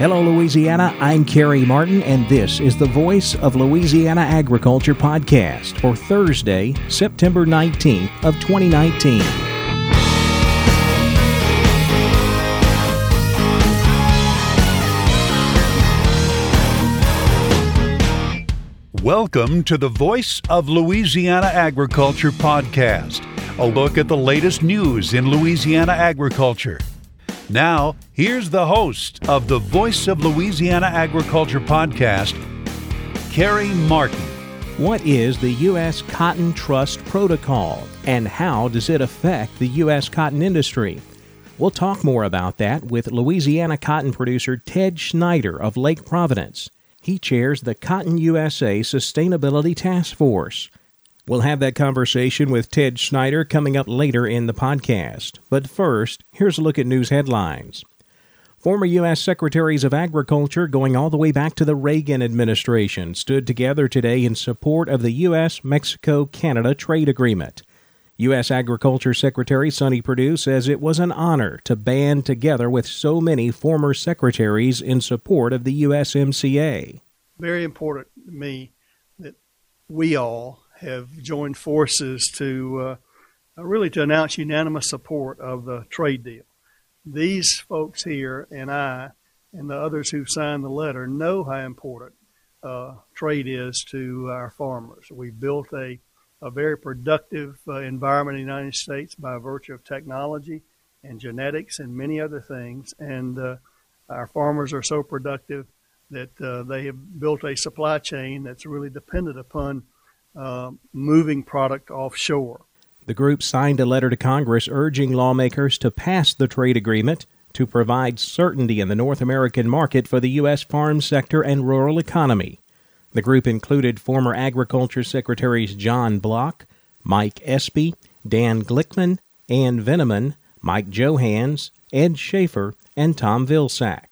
Hello, Louisiana. I'm Carey Martin, and this is the Voice of Louisiana Agriculture podcast for Thursday, September 19th of 2019. Welcome to the Voice of Louisiana Agriculture podcast, a look at the latest news in Louisiana agriculture. Now, here's the host of the Voice of Louisiana Agriculture podcast, Carey Martin. What is the U.S. Cotton Trust Protocol and how does it affect the U.S. cotton industry? We'll talk more about that with Louisiana cotton producer Ted Schneider of Lake Providence. He chairs the Cotton USA Sustainability Task Force. We'll have that conversation with Ted Schneider coming up later in the podcast. But first, here's a look at news headlines. Former U.S. Secretaries of Agriculture, going all the way back to the Reagan administration, stood together today in support of the U.S. Mexico Canada trade agreement. U.S. Agriculture Secretary Sonny Perdue says it was an honor to band together with so many former secretaries in support of the USMCA. Very important to me that we all have joined forces to uh, really to announce unanimous support of the trade deal. These folks here and I and the others who signed the letter know how important uh, trade is to our farmers. We've built a, a very productive uh, environment in the United States by virtue of technology and genetics and many other things. And uh, our farmers are so productive that uh, they have built a supply chain that's really dependent upon uh, moving product offshore. The group signed a letter to Congress urging lawmakers to pass the trade agreement to provide certainty in the North American market for the U.S. farm sector and rural economy. The group included former Agriculture Secretaries John Block, Mike Espy, Dan Glickman, Ann Veneman, Mike Johanns, Ed Schafer, and Tom Vilsack.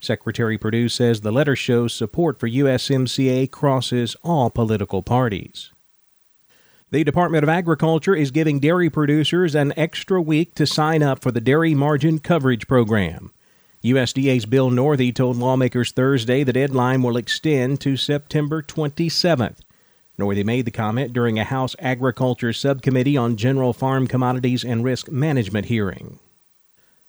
Secretary Perdue says the letter shows support for USMCA crosses all political parties. The Department of Agriculture is giving dairy producers an extra week to sign up for the Dairy Margin Coverage Program. USDA's Bill Northey told lawmakers Thursday the deadline will extend to September 27th. Northey made the comment during a House Agriculture Subcommittee on General Farm Commodities and Risk Management hearing.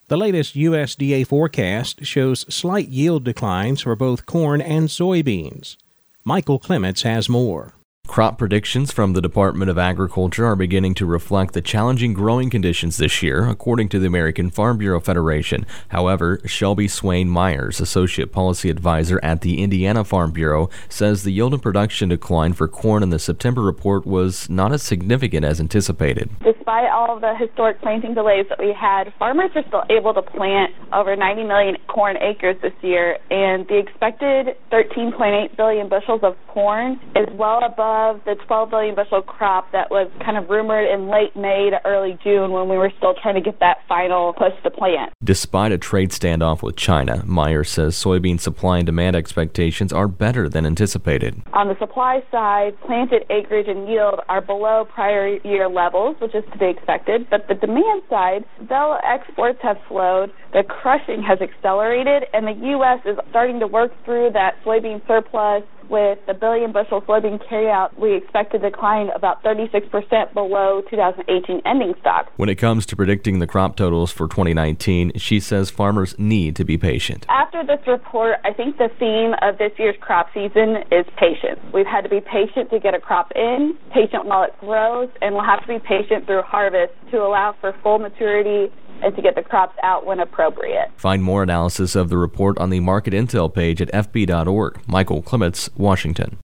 The latest USDA forecast shows slight yield declines for both corn and soybeans. Michael Clements has more. Crop predictions from the Department of Agriculture are beginning to reflect the challenging growing conditions this year, according to the American Farm Bureau Federation. However, Shelby Swain Myers, Associate Policy Advisor at the Indiana Farm Bureau, says the yield and production decline for corn in the September report was not as significant as anticipated. Despite all of the historic planting delays that we had, farmers are still able to plant over 90 million corn acres this year, and the expected 13.8 billion bushels of corn is well above of the 12 billion bushel crop that was kind of rumored in late May to early June when we were still trying to get that final push to plant. Despite a trade standoff with China, Myers says soybean supply and demand expectations are better than anticipated. On the supply side, planted acreage and yield are below prior year levels, which is to be expected, but the demand side, though exports have slowed, the crushing has accelerated, and the U.S. is starting to work through that soybean surplus with the billion bushel soybean carryout, we expect to decline about 36% below 2018 ending stock. When it comes to predicting the crop totals for 2019, she says farmers need to be patient. After this report, I think the theme of this year's crop season is patience. We've had to be patient to get a crop in, patient while it grows, and we'll have to be patient through harvest to allow for full maturity and to get the crops out when appropriate. Find more analysis of the report on the Market Intel page at fb.org. Michael Clements, Washington.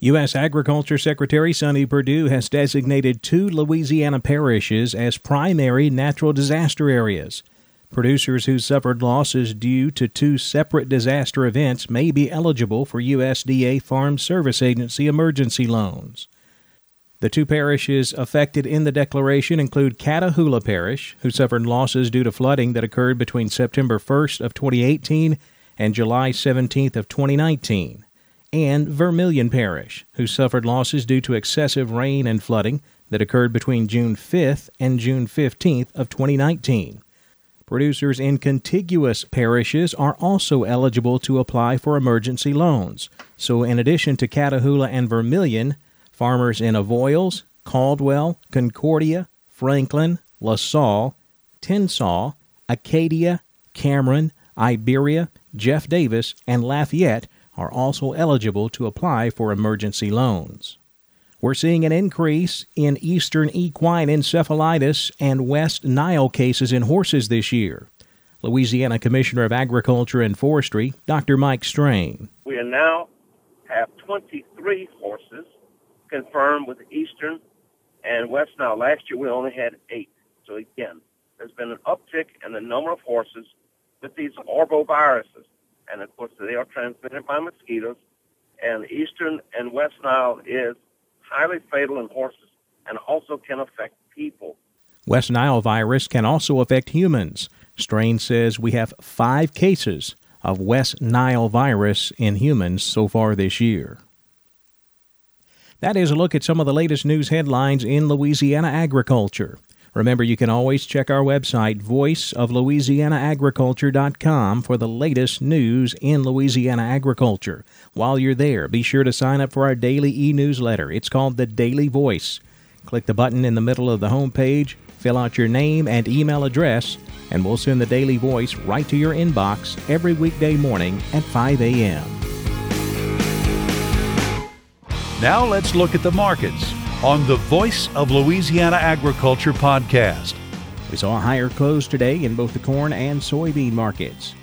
U.S. Agriculture Secretary Sonny Perdue has designated two Louisiana parishes as primary natural disaster areas. Producers who suffered losses due to two separate disaster events may be eligible for USDA Farm Service Agency emergency loans. The two parishes affected in the declaration include Catahoula Parish, who suffered losses due to flooding that occurred between September 1st of 2018 and July 17th of 2019, and Vermilion Parish, who suffered losses due to excessive rain and flooding that occurred between June 5th and June 15th of 2019. Producers in contiguous parishes are also eligible to apply for emergency loans. So, in addition to Catahoula and Vermilion, farmers in Avoyelles, Caldwell, Concordia, Franklin, LaSalle, Tensas, Acadia, Cameron, Iberia, Jeff Davis, and Lafayette are also eligible to apply for emergency loans. We're seeing an increase in eastern equine encephalitis and West Nile cases in horses this year. Louisiana Commissioner of Agriculture and Forestry, Dr. Mike Strain. We now have 23 horses confirmed with Eastern and West Nile. Last year we only had eight. So again, there's been an uptick in the number of horses with these arboviruses. And of course, they are transmitted by mosquitoes. And Eastern and West Nile is highly fatal in horses and also can affect people. West Nile virus can also affect humans. Strain says we have five cases of West Nile virus in humans so far this year. That is a look at some of the latest news headlines in Louisiana agriculture. Remember, you can always check our website, voiceoflouisianaagriculture.com, for the latest news in Louisiana agriculture. While you're there, be sure to sign up for our daily e newsletter. It's called The Daily Voice. Click the button in the middle of the home page, fill out your name and email address, and we'll send the Daily Voice right to your inbox every weekday morning at 5 a.m. Now let's look at the markets on the Voice of Louisiana Agriculture podcast. We saw a higher close today in both the corn and soybean markets.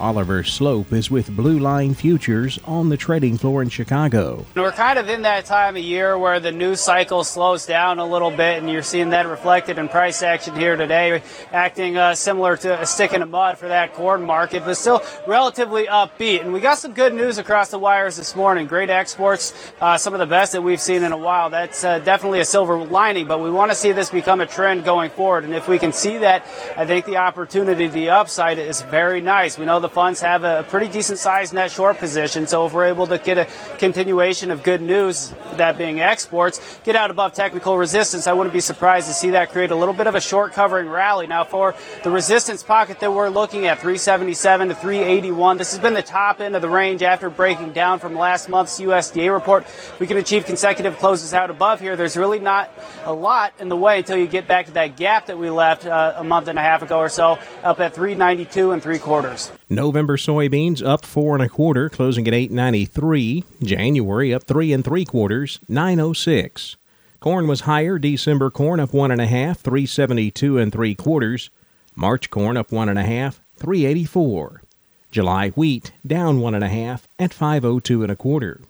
Oliver Sloup is with Blue Line Futures on the trading floor in Chicago. We're kind of in that time of year where the news cycle slows down a little bit, and you're seeing that reflected in price action here today, acting uh, similar to a stick in the mud for that corn market, but still relatively upbeat. And we got some good news across the wires this morning. Great exports, uh, some of the best that we've seen in a while. That's uh, definitely a silver lining, but we want to see this become a trend going forward. And if we can see that, I think the opportunity, the upside is very nice. We know the funds have a pretty decent sized net short position. So if we're able to get a continuation of good news, that being exports, get out above technical resistance, I wouldn't be surprised to see that create a little bit of a short covering rally. Now for the resistance pocket that we're looking at, 377 to 381, this has been the top end of the range after breaking down from last month's USDA report. We can achieve consecutive closes out above here. There's really not a lot in the way until you get back to that gap that we left uh, a month and a half ago or so, up at 392 and three quarters. November soybeans up four and a quarter, closing at 893. January up three and three quarters, 906. Corn was higher. December corn up one and a half, 372 and three quarters. March corn up one and a half, 384. July wheat down one and a half at 502 and a quarter.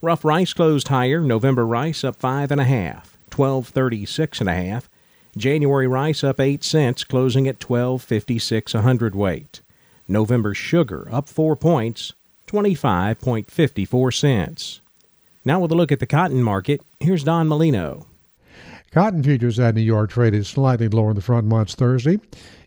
Rough rice closed higher. November rice up five and a half, 1236 and a half. January rice up 8 cents, closing at 1256 a hundredweight. November sugar up 4 points, 25.54 cents. Now with a look at the cotton market, here's Don Molino. Cotton futures at New York traded slightly lower in the front months Thursday.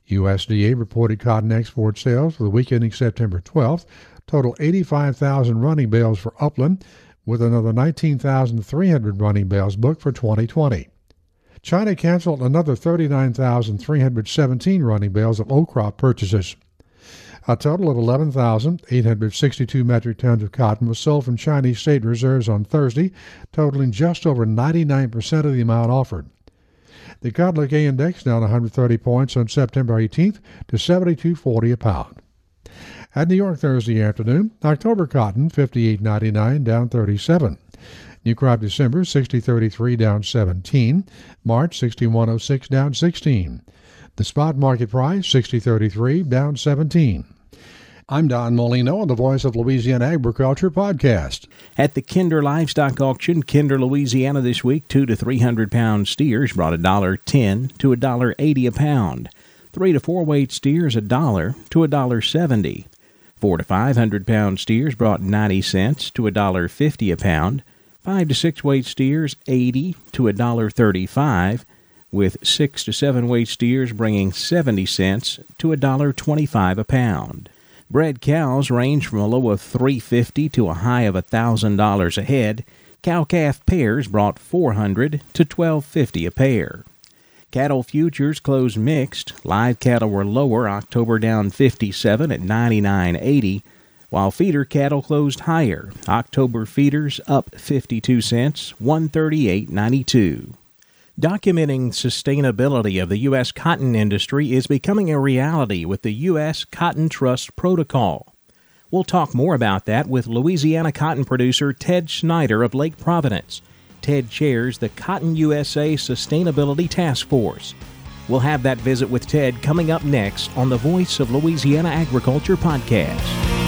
USDA reported cotton export sales for the week ending September 12th total 85,000 running bales for Upland, with another 19,300 running bales booked for 2020. China canceled another 39,317 running bales of old crop purchases. A total of 11,862 metric tons of cotton was sold from Chinese state reserves on Thursday, totaling just over 99% of the amount offered. The Cotlook index down 130 points on September 18th to 72.40 a pound. At New York Thursday afternoon, October cotton 58.99 down 37. New crop December 60.33 down 17. March 61.06 down 16. The spot market price 60.33 down 17. I'm Don Molino on the Voice of Louisiana Agriculture podcast. At the Kinder Livestock Auction, Kinder, Louisiana this week, two to three hundred pound steers brought a dollar ten to a dollar eighty a pound. Three to four weight steers a dollar to a dollar seventy. Four to five hundred pound steers brought ninety cents to a dollar fifty a pound. Five to six weight steers eighty to a dollar thirty five, with six to seven weight steers bringing seventy cents to a dollar twenty five a pound. Bred cows range from a low of 350 to a high of $1,000 a head. Cow calf pairs brought 400 to 1250 a pair. Cattle futures closed mixed. Live cattle were lower, October down 57 at 99.80, while feeder cattle closed higher. October feeders up 52 cents, 138.92. Documenting sustainability of the U.S. cotton industry is becoming a reality with the U.S. Cotton Trust Protocol. We'll talk more about that with Louisiana cotton producer Ted Schneider of Lake Providence. Ted chairs the Cotton USA Sustainability Task Force. We'll have that visit with Ted coming up next on the Voice of Louisiana Agriculture podcast.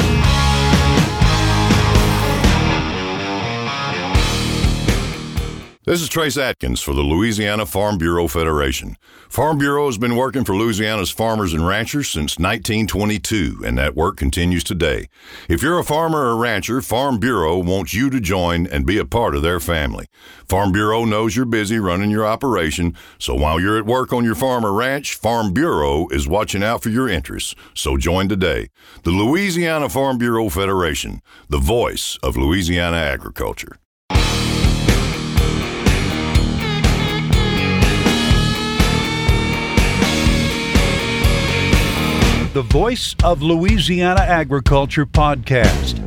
This is Trace Adkins for the Louisiana Farm Bureau Federation. Farm Bureau has been working for Louisiana's farmers and ranchers since 1922, and that work continues today. If you're a farmer or rancher, Farm Bureau wants you to join and be a part of their family. Farm Bureau knows you're busy running your operation, so while you're at work on your farm or ranch, Farm Bureau is watching out for your interests. So join today. The Louisiana Farm Bureau Federation, the voice of Louisiana agriculture. The Voice of Louisiana Agriculture podcast.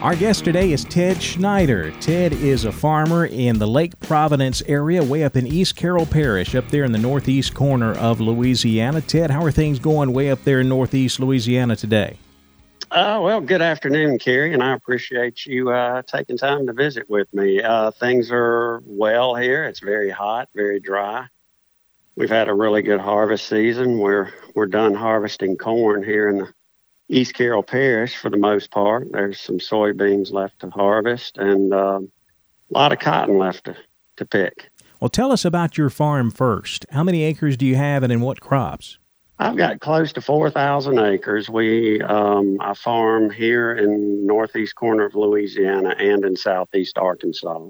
Our guest today is Ted Schneider. Ted is a farmer in the Lake Providence area, way up in East Carroll Parish, up there in the northeast corner of Louisiana. Ted, how are things going way up there in northeast Louisiana today? Uh, well, good afternoon, Carey, and I appreciate you uh, taking time to visit with me. Uh, things are well here. It's very hot, very dry we've had a really good harvest season. We're we're done harvesting corn here in the East Carroll Parish for the most part. There's some soybeans left to harvest and um, a lot of cotton left to, to pick. Well, tell us about your farm first. How many acres do you have and in what crops? I've got close to 4,000 acres. We um, I farm here in northeast corner of Louisiana and in southeast Arkansas.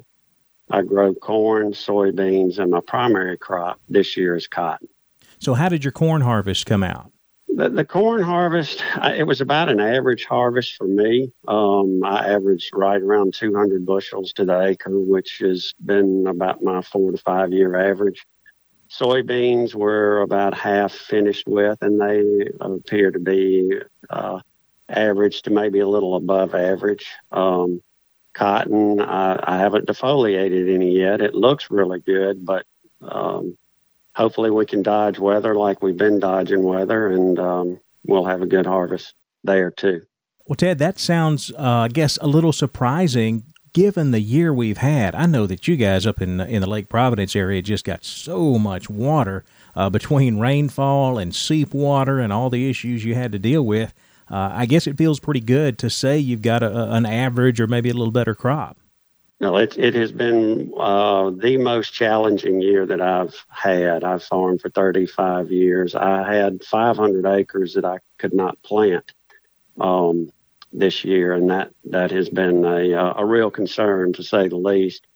I grow corn, soybeans, and my primary crop this year is cotton. So, how did your corn harvest come out? The, the corn harvest, it was about an average harvest for me. Um, I averaged right around 200 bushels to the acre, which has been about my four to five year average. Soybeans were about half finished with, and they appear to be uh, average to maybe a little above average. Um, cotton. I, I haven't defoliated any yet. It looks really good, but um, hopefully we can dodge weather like we've been dodging weather, and um, we'll have a good harvest there too. Well, Ted, that sounds, uh, I guess, a little surprising given the year we've had. I know that you guys up in in the Lake Providence area just got so much water uh, between rainfall and seep water and all the issues you had to deal with uh, I guess it feels pretty good to say you've got a, an average or maybe a little better crop. No, it, it has been uh, the most challenging year that I've had. I've farmed for 35 years. I had 500 acres that I could not plant um, this year, and that, that has been a, uh, a real concern to say the least.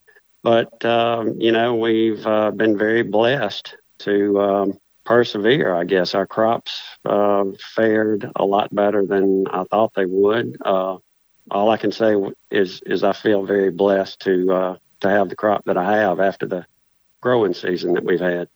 But, um, you know, we've uh, been very blessed to um, persevere. I guess our crops uh, fared a lot better than I thought they would. Uh, all I can say is is I feel very blessed to uh, to have the crop that I have after the growing season that we've had.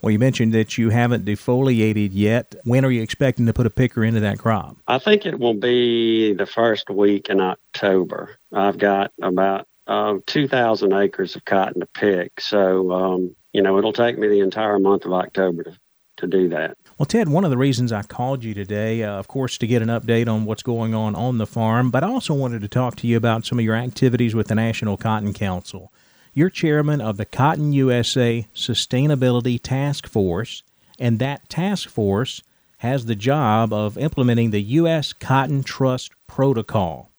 Well, you mentioned that you haven't defoliated yet. When are you expecting to put a picker into that crop? I think it will be the first week in October. I've got about uh, 2,000 acres of cotton to pick. So, um, you know, it'll take me the entire month of October to, to do that. Well, Ted, one of the reasons I called you today, uh, of course, to get an update on what's going on on the farm, but I also wanted to talk to you about some of your activities with the National Cotton Council. You're chairman of the Cotton USA Sustainability Task Force, and that task force has the job of implementing the U.S. Cotton Trust Protocol.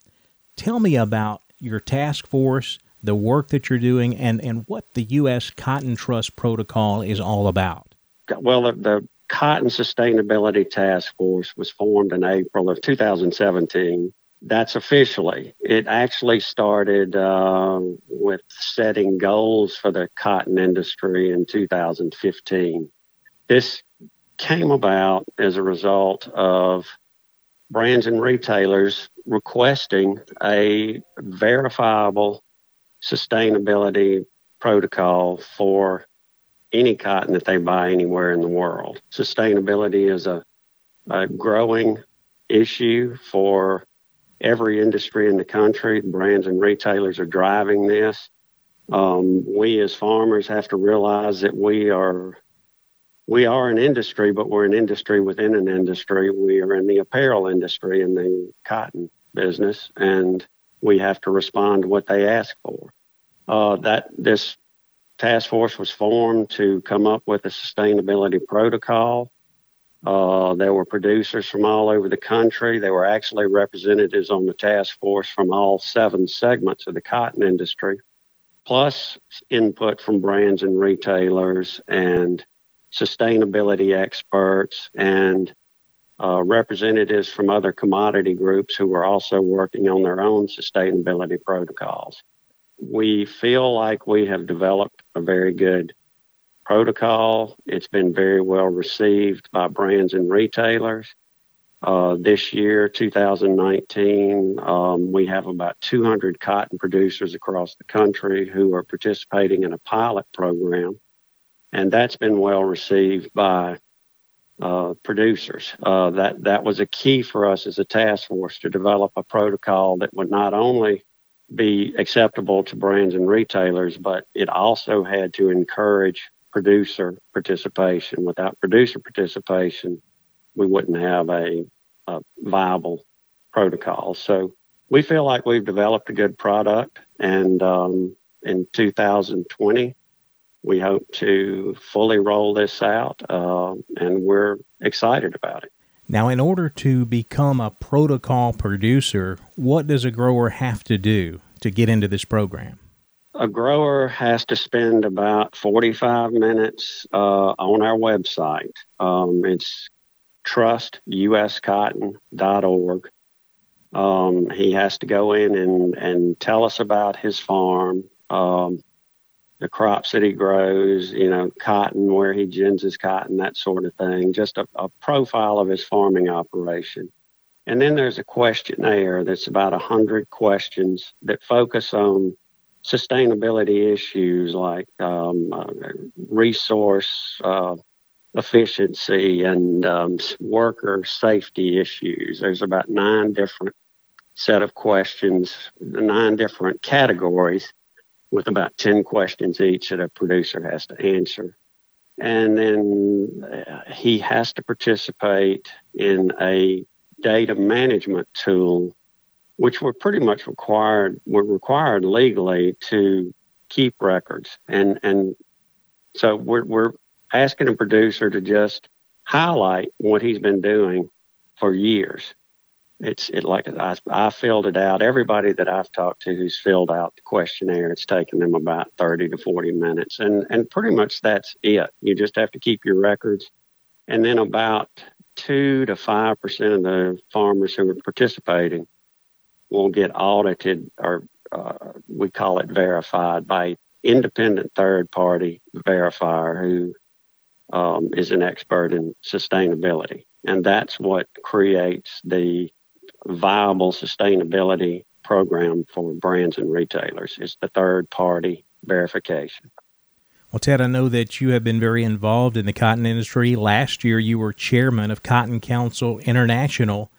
Tell me about your task force, the work that you're doing, and, and what the U.S. Cotton Trust Protocol is all about well, the, the Cotton Sustainability Task Force was formed in April of 2017. That's officially. It actually started uh, with setting goals for the cotton industry in 2015. This came about as a result of brands and retailers requesting a verifiable sustainability protocol for any cotton that they buy anywhere in the world. Sustainability is a, a growing issue for every industry in the country. Brands and retailers are driving this. Um, we as farmers have to realize that we are we are an industry, but we're an industry within an industry. We are in the apparel industry in the cotton business, and we have to respond to what they ask for. Uh, that this task force was formed to come up with a sustainability protocol. Uh, there were producers from all over the country. There were actually representatives on the task force from all seven segments of the cotton industry, plus input from brands and retailers and sustainability experts and uh, representatives from other commodity groups who were also working on their own sustainability protocols we feel like we have developed a very good protocol. It's been very well received by brands and retailers. Uh, this year, 2019, um, we have about 200 cotton producers across the country who are participating in a pilot program, and that's been well received by uh, producers. Uh, that that was a key for us as a task force to develop a protocol that would not only be acceptable to brands and retailers, but it also had to encourage producer participation. Without producer participation, we wouldn't have a, a viable protocol. So we feel like we've developed a good product, and um, in 2020, we hope to fully roll this out, uh, and we're excited about it. Now, in order to become a protocol producer, what does a grower have to do to get into this program? A grower has to spend about 45 minutes uh, on our website. Um, it's trustuscotton.org. Um, he has to go in and, and tell us about his farm, um, the crops that he grows, you know, cotton, where he gins his cotton, that sort of thing, just a, a profile of his farming operation. And then there's a questionnaire that's about 100 questions that focus on sustainability issues like um, uh, resource uh, efficiency and um, worker safety issues. There's about nine different set of questions, nine different categories with about 10 questions each that a producer has to answer. And then uh, he has to participate in a data management tool, which we're pretty much required, were required legally to keep records. And, and so we're, we're asking a producer to just highlight what he's been doing for years it's it like I, I filled it out. Everybody that I've talked to who's filled out the questionnaire, it's taken them about 30 to 40 minutes. And, and pretty much that's it. You just have to keep your records. And then about two to 5% of the farmers who are participating will get audited or uh, we call it verified by independent third party verifier who um, is an expert in sustainability. And that's what creates the viable sustainability program for brands and retailers. It's the third party verification. Well, Ted, I know that you have been very involved in the cotton industry. Last year, you were chairman of Cotton Council International.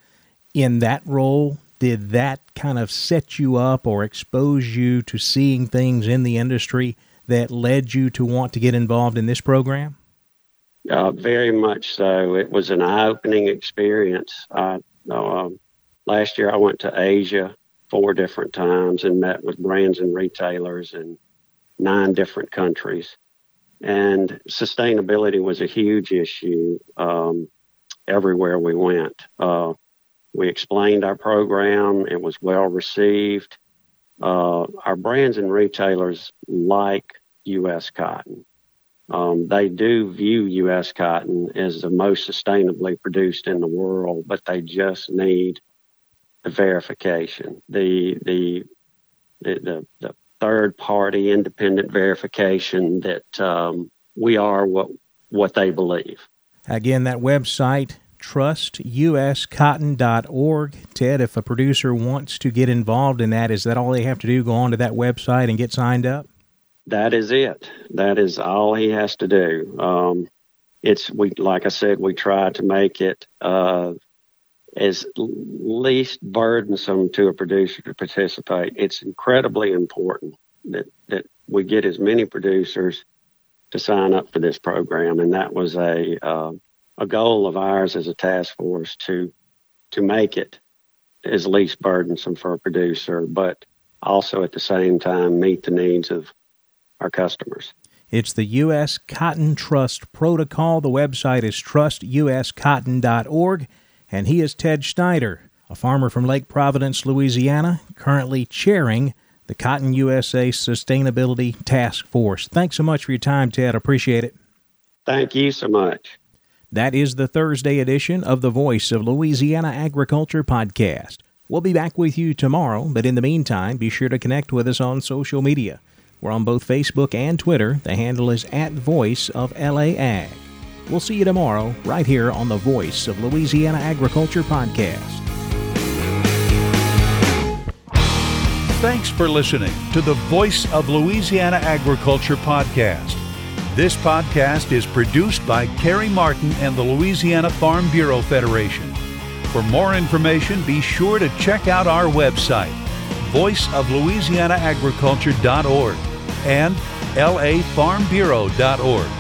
In that role, did that kind of set you up or expose you to seeing things in the industry that led you to want to get involved in this program? Uh, very much so. It was an eye opening experience. Uh, um, Last year, I went to Asia four different times and met with brands and retailers in nine different countries. And sustainability was a huge issue um, everywhere we went. Uh, we explained our program, it was well received. Uh, our brands and retailers like U.S. cotton. Um, they do view U.S. cotton as the most sustainably produced in the world, but they just need the verification, the the the the, third party independent verification that um, we are what what they believe. Again, that website trustuscotton.org. Ted, if a producer wants to get involved in that, is that all they have to do? Go onto that website and get signed up? that is it. That is all he has to do. Um, it's we like I said, we try to make it uh, as least burdensome to a producer to participate. It's incredibly important that that we get as many producers to sign up for this program, and that was a uh, a goal of ours as a task force to to make it as least burdensome for a producer, but also at the same time meet the needs of our customers. It's the U.S. Cotton Trust Protocol. The website is trustuscotton.org. And he is Ted Schneider, a farmer from Lake Providence, Louisiana, currently chairing the Cotton USA Sustainability Task Force. Thanks so much for your time, Ted. Appreciate it. Thank you so much. That is the Thursday edition of the Voice of Louisiana Agriculture podcast. We'll be back with you tomorrow, but in the meantime, be sure to connect with us on social media. We're on both Facebook and Twitter. The handle is at Voice of LA Ag. We'll see you tomorrow, right here on the Voice of Louisiana Agriculture podcast. Thanks for listening to the Voice of Louisiana Agriculture podcast. This podcast is produced by Carey Martin and the Louisiana Farm Bureau Federation. For more information, be sure to check out our website, voiceoflouisianaagriculture.org and lafarmbureau.org.